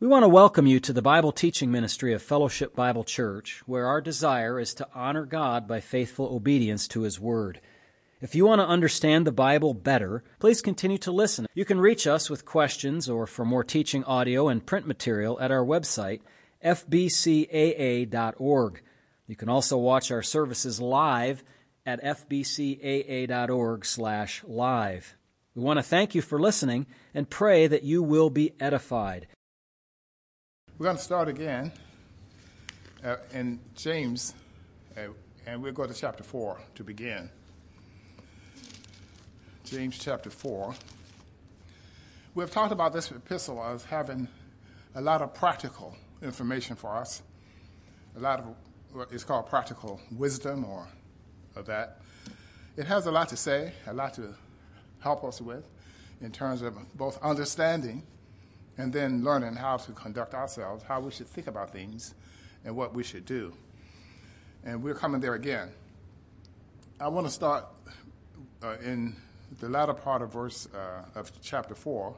We want to welcome you to the Bible teaching ministry of Fellowship Bible Church, where our desire is to honor God by faithful obedience to His Word. If you want to understand the Bible better, please continue to listen. You can reach us with questions or for more teaching audio and print material at our website, fbcaa.org. You can also watch our services live at fbcaa.org/live. We want to thank you for listening and pray that you will be edified. We're going to start again uh, in James, uh, and we'll go to chapter 4 to begin. James chapter 4. We've talked about this epistle as having a lot of practical information for us, a lot of what is called practical wisdom or of that. It has a lot to say, a lot to help us with in terms of both understanding and then learning how to conduct ourselves, how we should think about things, and what we should do. And we're coming there again. I want to start uh, in the latter part of verse uh, of chapter four,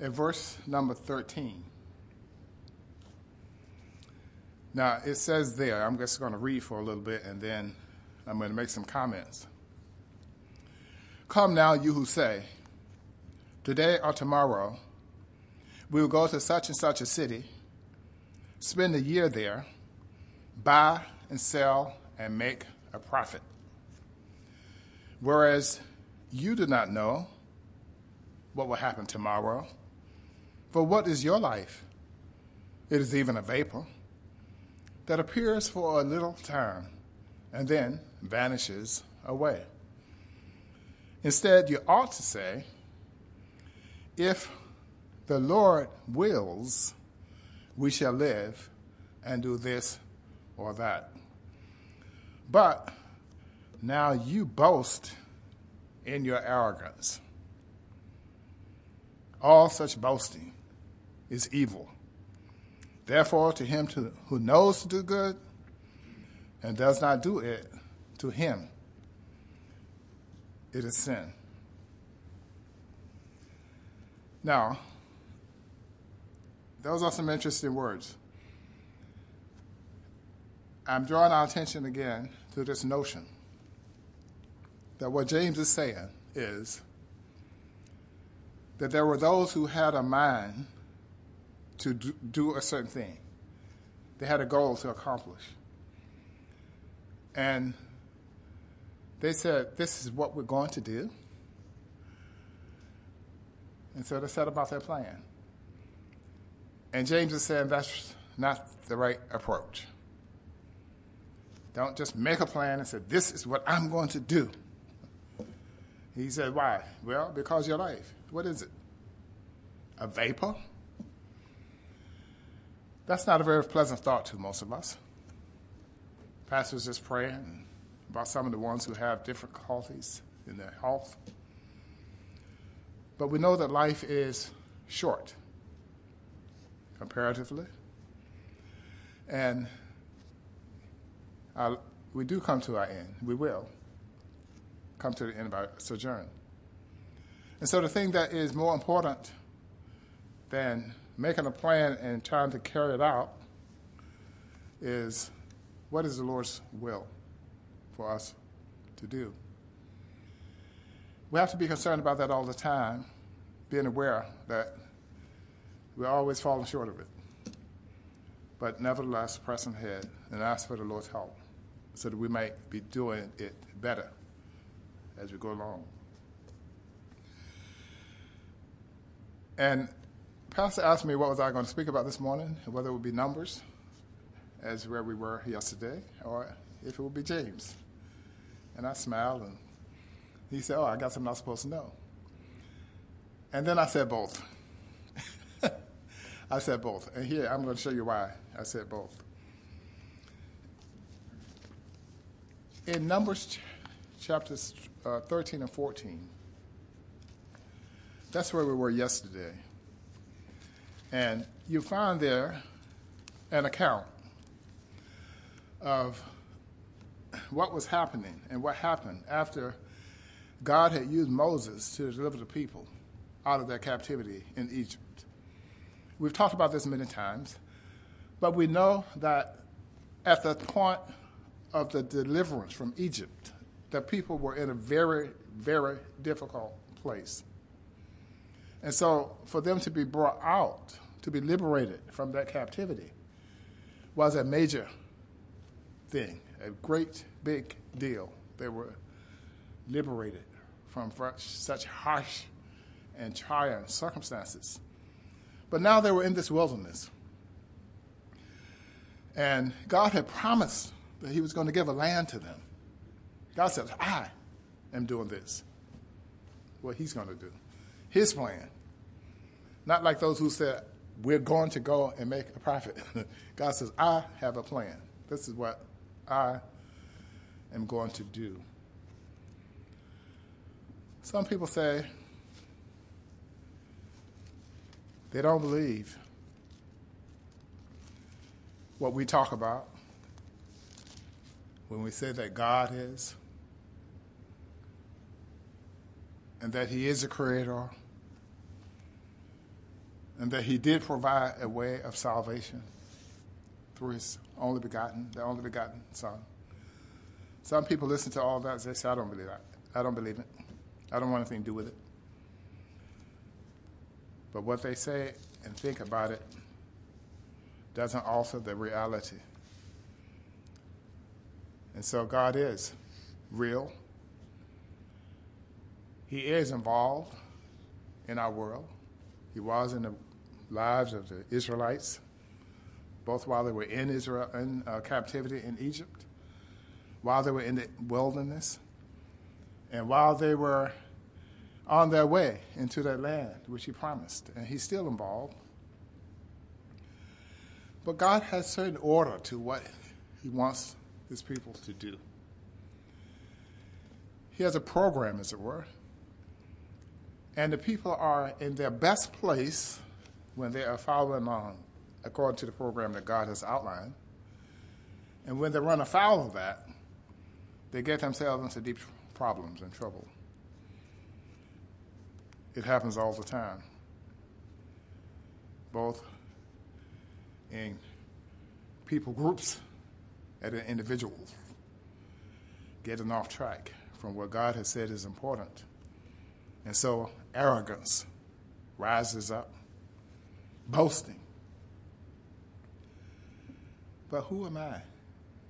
at verse number thirteen. Now it says there. I'm just going to read for a little bit, and then I'm going to make some comments. Come now, you who say, Today or tomorrow we will go to such and such a city, spend a year there, buy and sell and make a profit. Whereas you do not know what will happen tomorrow. For what is your life? It is even a vapor that appears for a little time and then vanishes away. Instead, you ought to say, if the Lord wills, we shall live and do this or that. But now you boast in your arrogance. All such boasting is evil. Therefore, to him to, who knows to do good and does not do it, to him it is sin. Now, those are some interesting words. I'm drawing our attention again to this notion that what James is saying is that there were those who had a mind to do a certain thing. They had a goal to accomplish. And they said, This is what we're going to do. And so they set about their plan. And James is saying that's not the right approach. Don't just make a plan and say, This is what I'm going to do. He said, Why? Well, because your life. What is it? A vapor? That's not a very pleasant thought to most of us. Pastors just praying about some of the ones who have difficulties in their health. But we know that life is short comparatively. And our, we do come to our end. We will come to the end of our sojourn. And so the thing that is more important than making a plan and trying to carry it out is what is the Lord's will for us to do? We have to be concerned about that all the time, being aware that we're always falling short of it. But nevertheless, pressing ahead and ask for the Lord's help so that we might be doing it better as we go along. And Pastor asked me what was I going to speak about this morning, whether it would be numbers, as where we were yesterday, or if it would be James. And I smiled, and he said, "Oh, I got something I'm supposed to know." And then I said both. I said both. And here, I'm going to show you why I said both. In Numbers ch- chapters uh, 13 and 14, that's where we were yesterday. And you find there an account of what was happening and what happened after God had used Moses to deliver the people out of their captivity in Egypt. We've talked about this many times, but we know that at the point of the deliverance from Egypt, the people were in a very, very difficult place. And so for them to be brought out, to be liberated from that captivity, was a major thing, a great big deal. They were liberated from such harsh and trying circumstances. But now they were in this wilderness. And God had promised that He was going to give a land to them. God said, I am doing this. What He's going to do. His plan. Not like those who said, We're going to go and make a profit. God says, I have a plan. This is what I am going to do. Some people say they don't believe what we talk about when we say that God is and that He is a creator and that He did provide a way of salvation through His only begotten, the only begotten Son. Some people listen to all that and they say, I don't believe that. I don't believe it. I don't want anything to do with it. But what they say and think about it doesn't alter the reality. And so God is real. He is involved in our world. He was in the lives of the Israelites, both while they were in Israel in uh, captivity in Egypt, while they were in the wilderness, and while they were on their way into that land which he promised. And he's still involved. But God has certain order to what he wants his people to do. He has a program, as it were. And the people are in their best place when they are following on according to the program that God has outlined. And when they run afoul of that, they get themselves into deep problems and trouble. It happens all the time, both in people groups and in individuals getting off track from what God has said is important. And so arrogance rises up, boasting. But who am I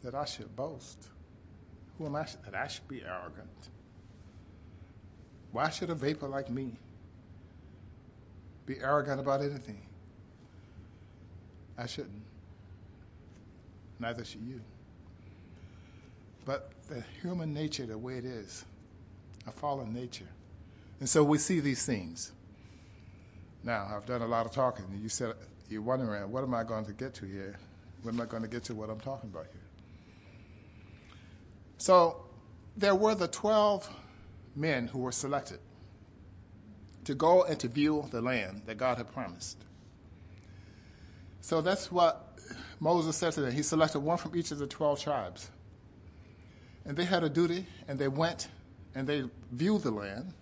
that I should boast? Who am I that I should be arrogant? Why should a vapor like me be arrogant about anything? I shouldn't. Neither should you. But the human nature, the way it is, a fallen nature. And so we see these things. Now, I've done a lot of talking. You said you're wondering, what am I going to get to here? When am I going to get to what I'm talking about here? So there were the 12 men who were selected to go and to view the land that God had promised. So that's what Moses said to them. He selected one from each of the 12 tribes. And they had a duty, and they went and they viewed the land.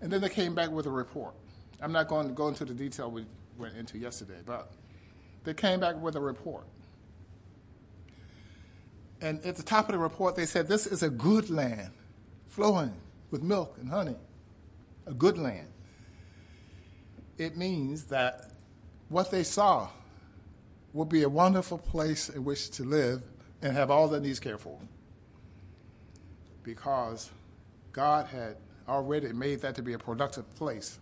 And then they came back with a report. I'm not going to go into the detail we went into yesterday, but they came back with a report. And at the top of the report, they said, This is a good land, flowing with milk and honey a good land. It means that what they saw will be a wonderful place in which to live and have all their needs cared for. Because God had already made that to be a productive place.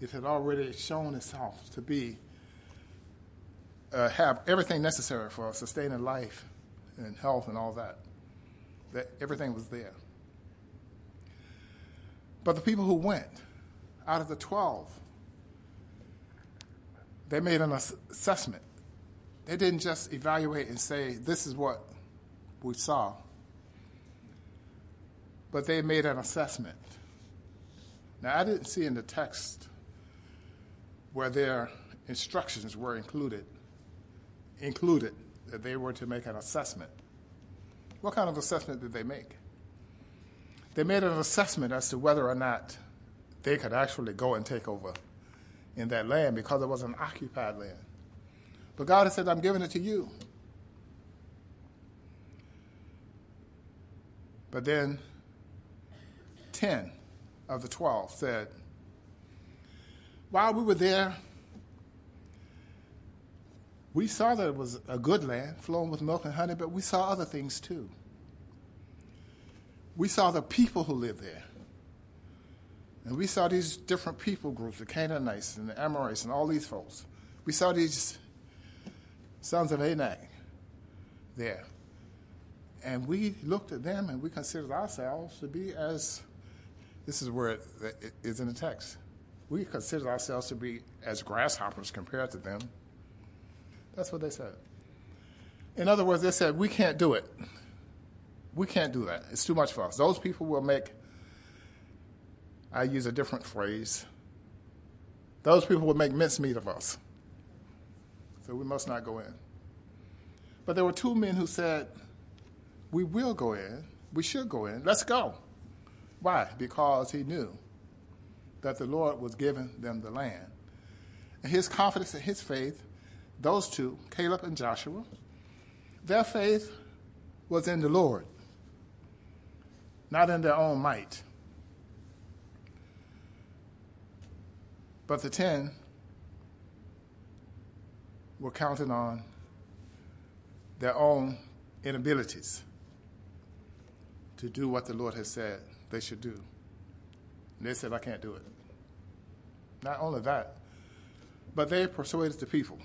It had already shown itself to be uh, have everything necessary for sustaining life and health and all that. That everything was there. But the people who went, out of the 12, they made an assessment. They didn't just evaluate and say, this is what we saw, but they made an assessment. Now, I didn't see in the text where their instructions were included, included that they were to make an assessment. What kind of assessment did they make? They made an assessment as to whether or not they could actually go and take over in that land because it was an occupied land. But God has said, I'm giving it to you. But then 10 of the 12 said, While we were there, we saw that it was a good land flowing with milk and honey, but we saw other things too. We saw the people who lived there. And we saw these different people groups, the Canaanites and the Amorites and all these folks. We saw these sons of Anak there. And we looked at them and we considered ourselves to be as, this is where it, it is in the text. We considered ourselves to be as grasshoppers compared to them. That's what they said. In other words, they said, we can't do it. We can't do that. It's too much for us. Those people will make, I use a different phrase, those people will make mincemeat of us. So we must not go in. But there were two men who said, we will go in. We should go in. Let's go. Why? Because he knew that the Lord was giving them the land. And his confidence and his faith, those two, Caleb and Joshua, their faith was in the Lord, not in their own might. But the ten were counting on their own inabilities to do what the Lord has said they should do. And they said, I can't do it. Not only that, but they persuaded the people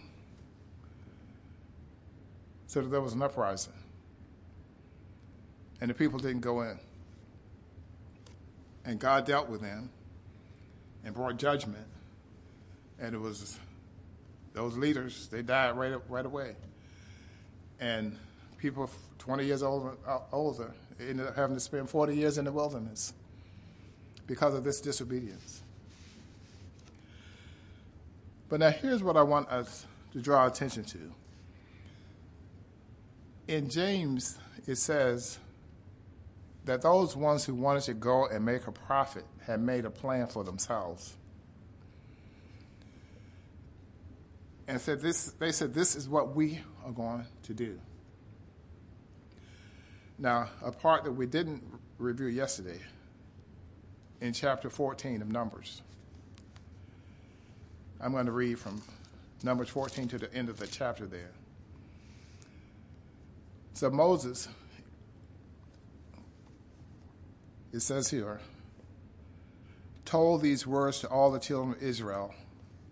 so that there was an uprising. And the people didn't go in. And God dealt with them and brought judgment. And it was those leaders, they died right, right away. And people 20 years older, uh, older ended up having to spend 40 years in the wilderness because of this disobedience. But now here's what I want us to draw attention to. In James, it says that those ones who wanted to go and make a profit had made a plan for themselves. And said this, they said, This is what we are going to do. Now, a part that we didn't review yesterday in chapter 14 of Numbers. I'm going to read from Numbers 14 to the end of the chapter there. So Moses, it says here, told these words to all the children of Israel,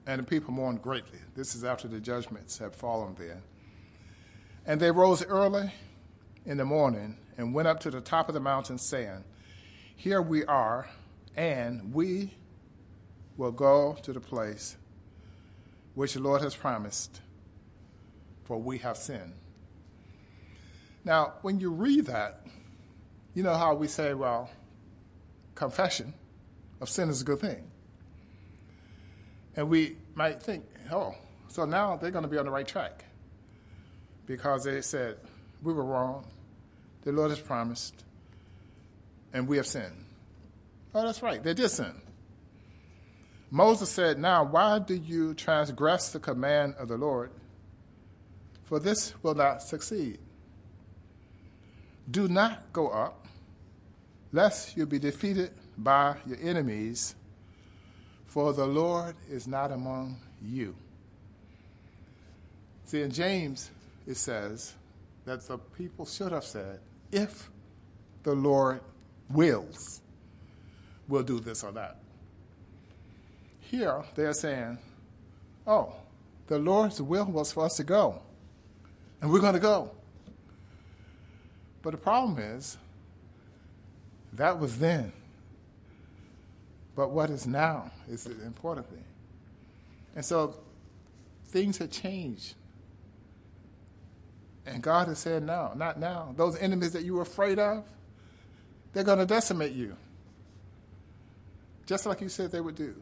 and the people mourned greatly. This is after the judgments had fallen there. And they rose early in the morning and went up to the top of the mountain, saying, Here we are, and we will go to the place which the Lord has promised, for we have sinned. Now, when you read that, you know how we say, well, confession of sin is a good thing. And we might think, oh, so now they're going to be on the right track because they said, we were wrong, the Lord has promised, and we have sinned. Oh, that's right, they did sin. Moses said, Now, why do you transgress the command of the Lord? For this will not succeed. Do not go up, lest you be defeated by your enemies, for the Lord is not among you. See, in James, it says that the people should have said, if the Lord wills, we'll do this or that. Here, they're saying, oh, the Lord's will was for us to go, and we're going to go. But the problem is, that was then. But what is now is the important thing. And so things have changed and God has said, no, not now. Those enemies that you were afraid of, they're going to decimate you. Just like you said they would do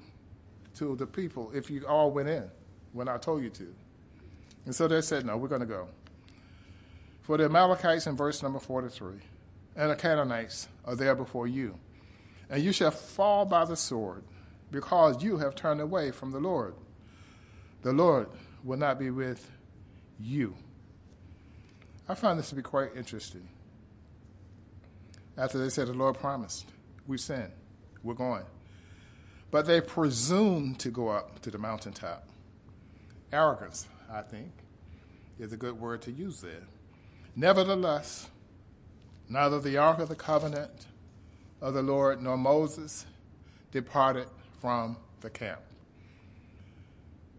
to the people if you all went in when I told you to. And so they said, no, we're going to go. For the Amalekites in verse number 43 and the Canaanites are there before you. And you shall fall by the sword because you have turned away from the Lord the Lord will not be with you. I find this to be quite interesting. After they said, The Lord promised, we sin, we're going. But they presume to go up to the mountaintop. Arrogance, I think, is a good word to use there. Nevertheless, neither the ark of the covenant of the Lord nor Moses departed from the camp.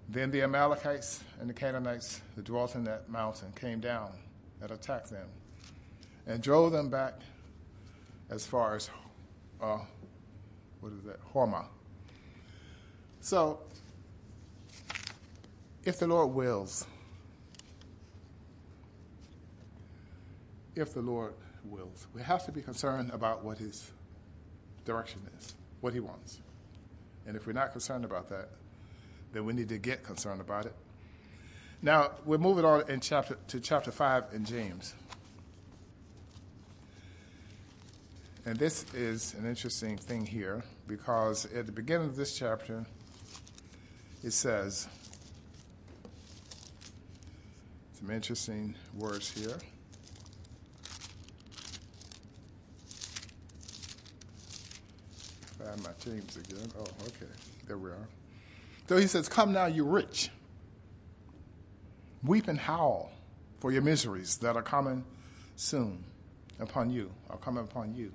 Then the Amalekites and the Canaanites that dwelt in that mountain came down and attacked them and drove them back as far as, uh, what is that, Hormah. So, if the Lord wills, if the Lord wills, we have to be concerned about what His direction is, what He wants. And if we're not concerned about that, then we need to get concerned about it. Now, we're moving on in chapter, to chapter 5 in James. And this is an interesting thing here because at the beginning of this chapter, it says some interesting words here. My James again. Oh, okay. There we are. So he says, Come now, you rich. Weep and howl for your miseries that are coming soon upon you, are coming upon you.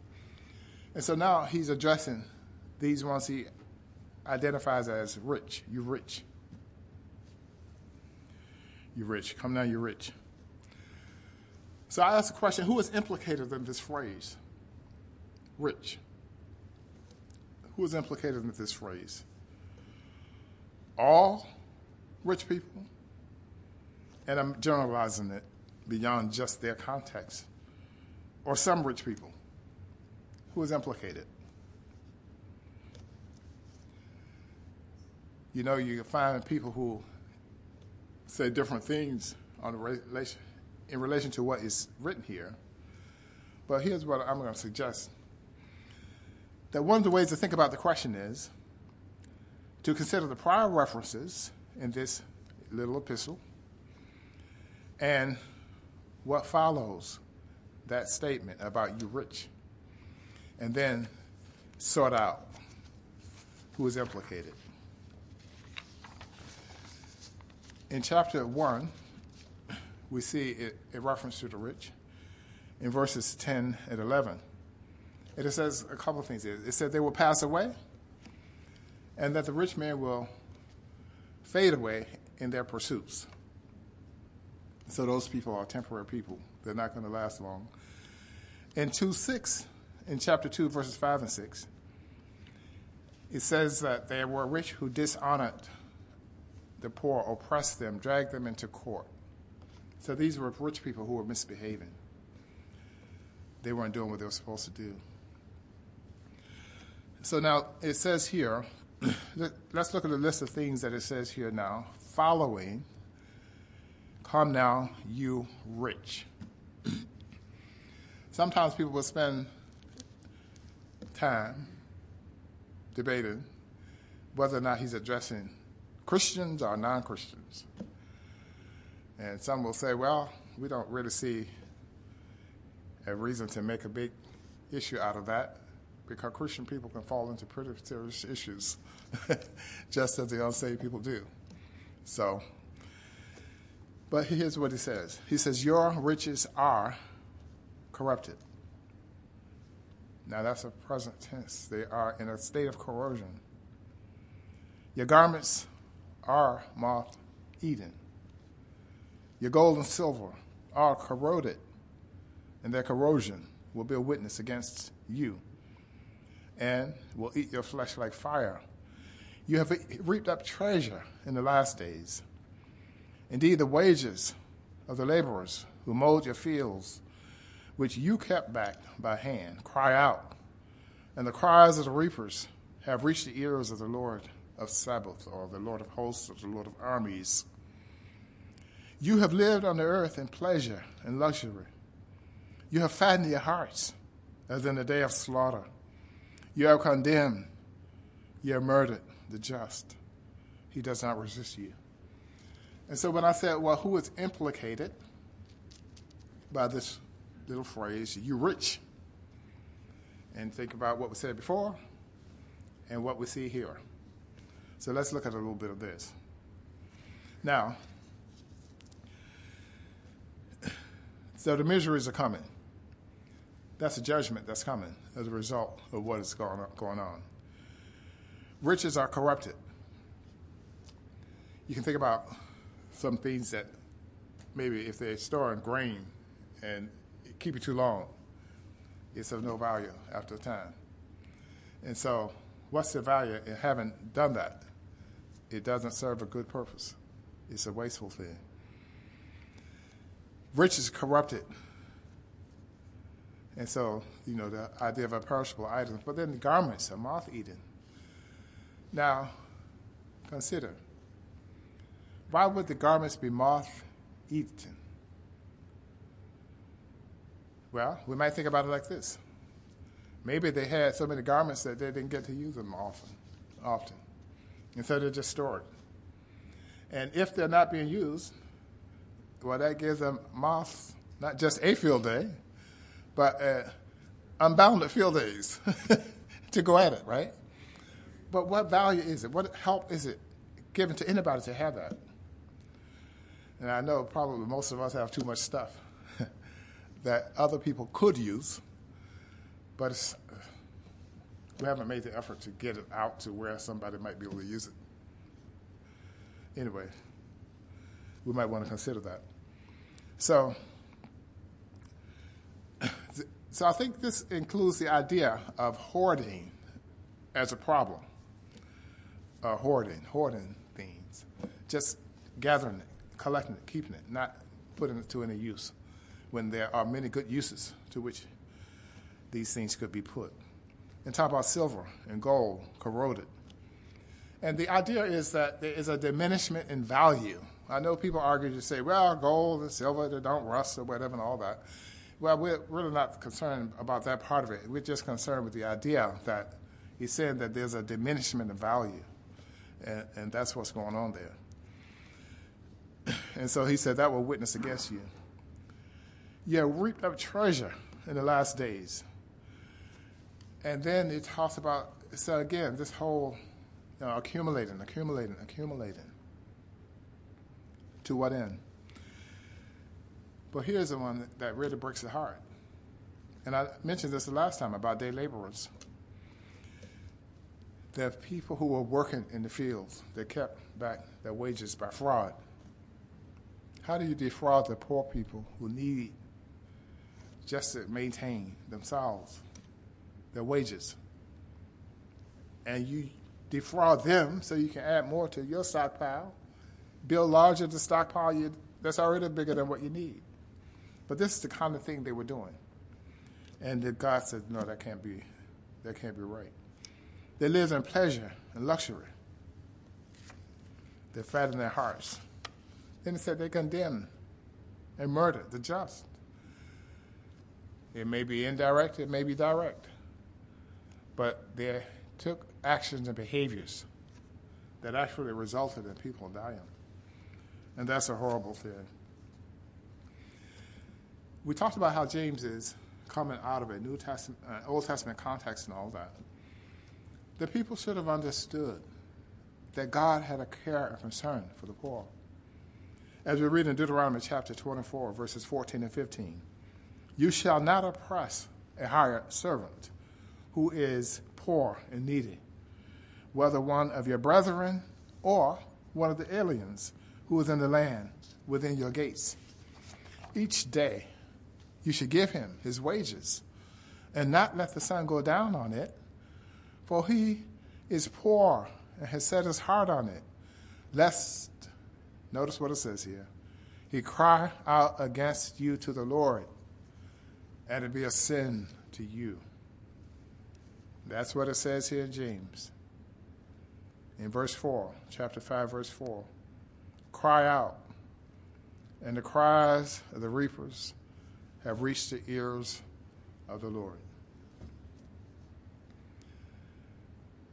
And so now he's addressing these ones he identifies as rich. You rich. You rich. Come now, you rich. So I ask the question who is implicated in this phrase? Rich. Who is implicated in this phrase? All rich people? And I'm generalizing it beyond just their context. Or some rich people? Who is implicated? You know, you find people who say different things on relation, in relation to what is written here. But here's what I'm going to suggest that one of the ways to think about the question is to consider the prior references in this little epistle and what follows that statement about you rich and then sort out who is implicated. In chapter 1, we see a reference to the rich in verses 10 and 11. It says a couple of things. It said they will pass away and that the rich man will fade away in their pursuits. So those people are temporary people. They're not going to last long. In 2 6, in chapter 2, verses 5 and 6, it says that there were rich who dishonored the poor, oppressed them, dragged them into court. So these were rich people who were misbehaving. They weren't doing what they were supposed to do. So now it says here, let's look at the list of things that it says here now. Following, come now, you rich. Sometimes people will spend time debating whether or not he's addressing Christians or non Christians. And some will say, well, we don't really see a reason to make a big issue out of that because Christian people can fall into pretty serious issues just as the unsaved people do. So, but here's what he says He says, Your riches are corrupted. Now that's a present tense. They are in a state of corrosion. Your garments are moth eaten. Your gold and silver are corroded, and their corrosion will be a witness against you and will eat your flesh like fire. You have reaped up treasure in the last days. Indeed, the wages of the laborers who mowed your fields which you kept back by hand, cry out. And the cries of the reapers have reached the ears of the Lord of Sabaoth, or the Lord of hosts, or the Lord of armies. You have lived on the earth in pleasure and luxury. You have fattened your hearts as in the day of slaughter. You have condemned, you have murdered the just. He does not resist you. And so when I said, well, who is implicated by this little phrase, you rich? And think about what we said before and what we see here. So let's look at a little bit of this. Now, so the miseries are coming. That's a judgment that's coming as a result of what is going on. Riches are corrupted. You can think about some things that maybe if they store in grain and keep it too long, it's of no value after a time. And so, what's the value in having done that? It doesn't serve a good purpose. It's a wasteful thing. Riches corrupted. And so, you know, the idea of a perishable item. But then the garments are moth eaten. Now, consider why would the garments be moth eaten? Well, we might think about it like this. Maybe they had so many garments that they didn't get to use them often, often. And so they're just stored. And if they're not being used, well, that gives them moths not just a field day, but uh, unbounded field days to go at it, right? But what value is it? What help is it given to anybody to have that? And I know probably most of us have too much stuff that other people could use, but we haven't made the effort to get it out to where somebody might be able to use it. Anyway, we might want to consider that. So, so I think this includes the idea of hoarding as a problem. Uh, hoarding, hoarding things, just gathering it, collecting it, keeping it, not putting it to any use when there are many good uses to which these things could be put. And talk about silver and gold corroded. And the idea is that there is a diminishment in value. I know people argue to say, well, gold and silver, they don't rust or whatever and all that. Well, we're really not concerned about that part of it. We're just concerned with the idea that he's saying that there's a diminishment of value. And, and that's what's going on there. And so he said, That will witness against you. You have reaped up treasure in the last days. And then it talks about, so again, this whole you know, accumulating, accumulating, accumulating. To what end? But here's the one that, really breaks the heart. And I mentioned this the last time about day laborers. Are people who were working in the fields that kept back their wages by fraud. How do you defraud the poor people who need just to maintain themselves, their wages? And you defraud them so you can add more to your stockpile, build larger the stockpile you, that's already bigger than what you need. But this is the kind of thing they were doing. And God said, no, that can't be, that can't be right. They live in pleasure and luxury. They fatten their hearts. Then it said they condemn and murder the just. It may be indirect, it may be direct. But they took actions and behaviors that actually resulted in people dying. And that's a horrible thing. We talked about how James is coming out of a New Testament, uh, Old Testament context and all that. The people should have understood that God had a care and concern for the poor. As we read in Deuteronomy chapter 24, verses 14 and 15, you shall not oppress a hired servant who is poor and needy, whether one of your brethren or one of the aliens who is in the land within your gates. Each day you should give him his wages and not let the sun go down on it, for he is poor and has set his heart on it, lest Notice what it says here. He cry out against you to the Lord, and it be a sin to you. That's what it says here in James. In verse 4, chapter 5, verse 4. Cry out, and the cries of the reapers have reached the ears of the Lord.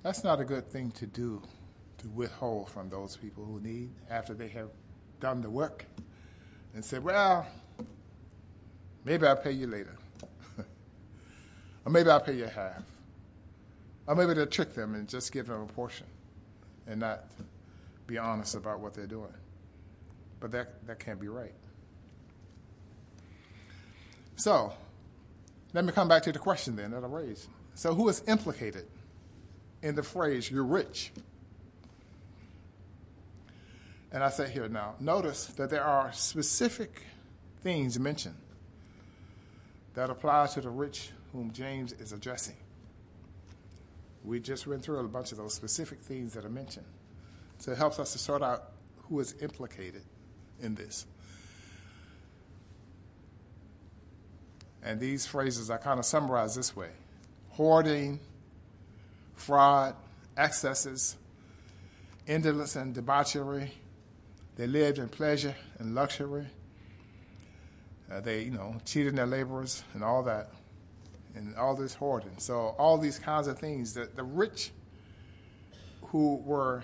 That's not a good thing to do to withhold from those people who need after they have done the work and said, Well, maybe I'll pay you later. or maybe I'll pay you half. Or maybe they'll trick them and just give them a portion and not be honest about what they're doing. But that, that can't be right. So, let me come back to the question then that I raised. So, who is implicated in the phrase, you're rich? And I say here now, notice that there are specific things mentioned that apply to the rich whom James is addressing. We just went through a bunch of those specific things that are mentioned. So it helps us to sort out who is implicated in this. And these phrases are kind of summarized this way hoarding, fraud, excesses, indolence and debauchery. They lived in pleasure and luxury. Uh, they, you know, cheated their laborers and all that, and all this hoarding. So all these kinds of things that the rich who were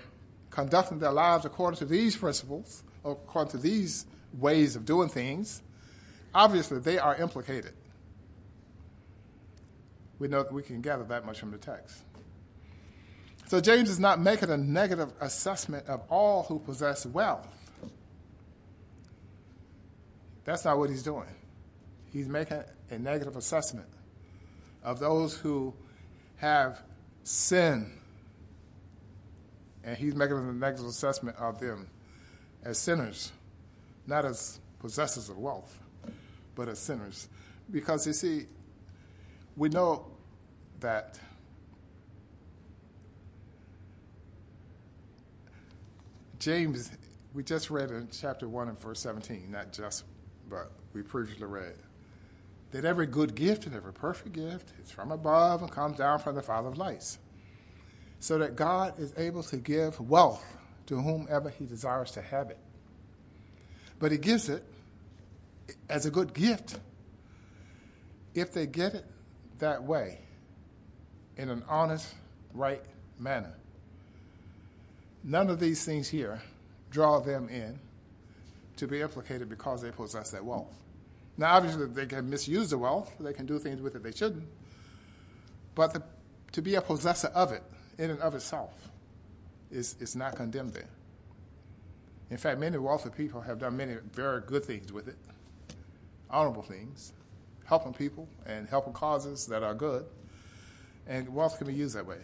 conducting their lives according to these principles, according to these ways of doing things, obviously they are implicated. We know that we can gather that much from the text. So James is not making a negative assessment of all who possess wealth. That's not what he's doing. He's making a negative assessment of those who have sin. And he's making a negative assessment of them as sinners, not as possessors of wealth, but as sinners. Because you see, we know that James, we just read in chapter 1 and verse 17, not just, but we previously read, that every good gift and every perfect gift is from above and comes down from the Father of lights. So that God is able to give wealth to whomever he desires to have it. But he gives it as a good gift if they get it that way in an honest, right manner. None of these things here draw them in to be implicated because they possess that wealth. Now, obviously, they can misuse the wealth, they can do things with it they shouldn't, but the, to be a possessor of it in and of itself is, is not condemned there. In fact, many wealthy people have done many very good things with it, honorable things, helping people and helping causes that are good. And wealth can be used that way.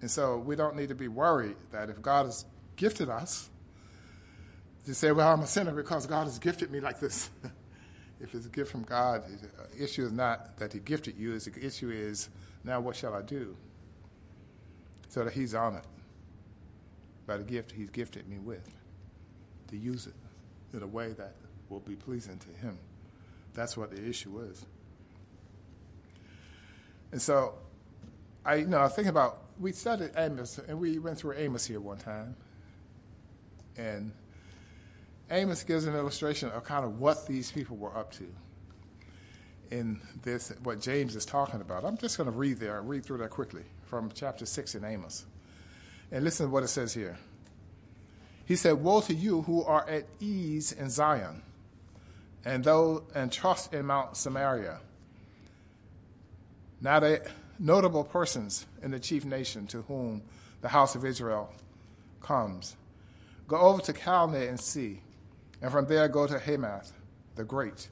And so we don't need to be worried that if God has gifted us, to say, well, I'm a sinner because God has gifted me like this. if it's a gift from God, the uh, issue is not that He gifted you, the issue is now what shall I do? So that He's honored by the gift He's gifted me with, to use it in a way that will be pleasing to Him. That's what the issue is. And so, I know I think about we studied Amos and we went through Amos here one time, and Amos gives an illustration of kind of what these people were up to in this what James is talking about. I'm just going to read there, read through that quickly from chapter six in Amos, and listen to what it says here. He said, "Woe to you who are at ease in Zion, and though and trust in Mount Samaria." Now the notable persons in the chief nation to whom the house of Israel comes. Go over to Calneh and see, and from there go to Hamath the great.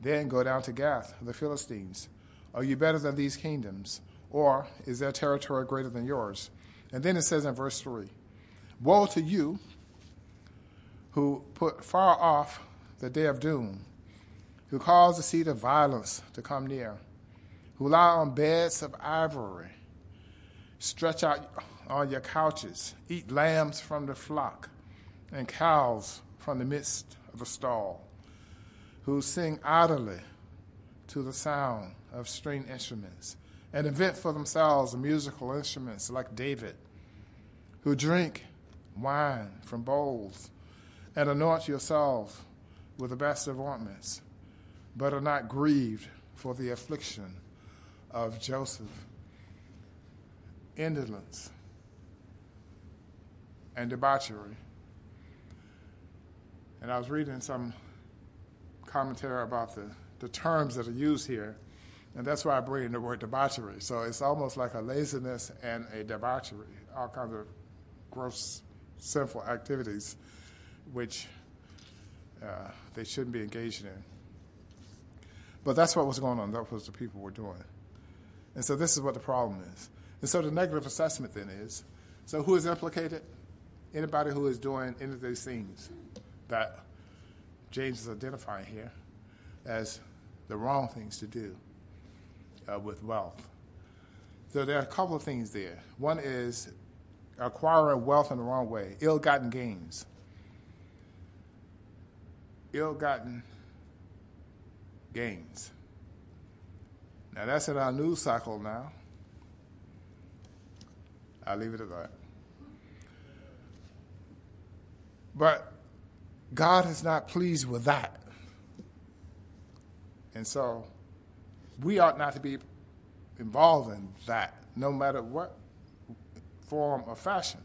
Then go down to Gath, the Philistines. Are you better than these kingdoms? Or is their territory greater than yours? And then it says in verse 3 Woe to you who put far off the day of doom, who cause the seat of violence to come near who lie on beds of ivory, stretch out on your couches, eat lambs from the flock, and cows from the midst of the stall, who sing idly to the sound of string instruments, and invent for themselves musical instruments like David, who drink wine from bowls, and anoint yourselves with the best of ointments, but are not grieved for the affliction of Joseph, indolence, and debauchery. And I was reading some commentary about the, the terms that are used here, and that's why I bring in the word debauchery. So it's almost like a laziness and a debauchery, all kinds of gross, sinful activities, which uh, they shouldn't be engaged in. But that's what was going on. That was the people were doing. And so this is what the problem is. And so the negative assessment then is so who is implicated? Anybody who is doing any of these things that James is identifying here as the wrong things to do uh, with wealth. So there are a couple of things there. One is acquiring wealth in the wrong way, ill gotten gains. Ill gotten gains. Now that's in our news cycle now. I'll leave it at that. But God is not pleased with that. And so we ought not to be involved in that, no matter what form or fashion.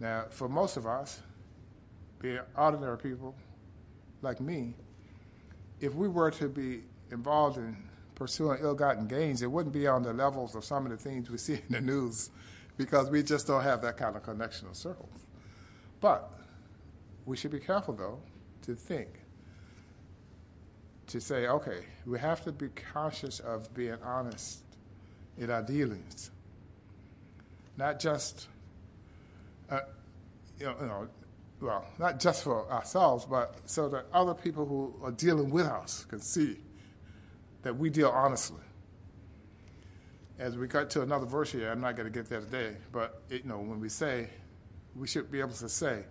Now, for most of us, being ordinary people like me, if we were to be involved in pursuing ill-gotten gains, it wouldn't be on the levels of some of the things we see in the news because we just don't have that kind of connection or circles. But we should be careful, though, to think, to say, okay, we have to be conscious of being honest in our dealings, not just, uh, you, know, you know, well, not just for ourselves, but so that other people who are dealing with us can see that we deal honestly. As we got to another verse here, I'm not going to get there today, but it, you know, when we say, we should be able to say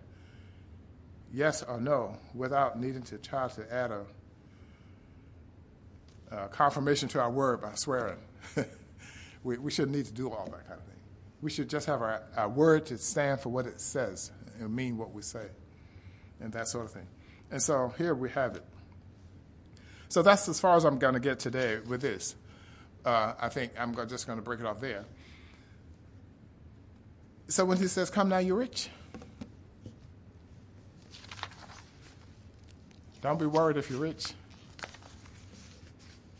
yes or no without needing to try to add a, a confirmation to our word by swearing. we, we shouldn't need to do all that kind of thing. We should just have our, our word to stand for what it says and mean what we say and that sort of thing. And so here we have it. So that's as far as I'm going to get today with this. Uh, I think I'm just going to break it off there. So when he says, Come now, you're rich. Don't be worried if you're rich,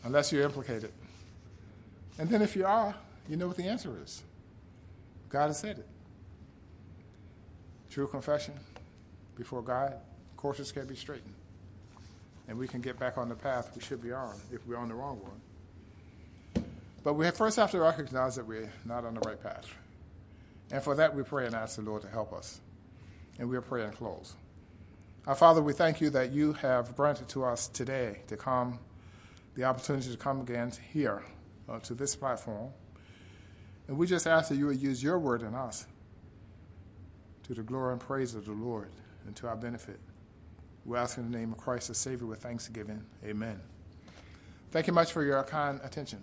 unless you're implicated. And then if you are, you know what the answer is. God has said it. True confession before God, courses can be straightened and we can get back on the path we should be on if we're on the wrong one. But we first have to recognize that we're not on the right path. And for that, we pray and ask the Lord to help us. And we'll pray and close. Our Father, we thank you that you have granted to us today to come, the opportunity to come again here uh, to this platform. And we just ask that you would use your word in us to the glory and praise of the Lord and to our benefit. We ask in the name of Christ, the Savior, with thanksgiving. Amen. Thank you much for your kind attention.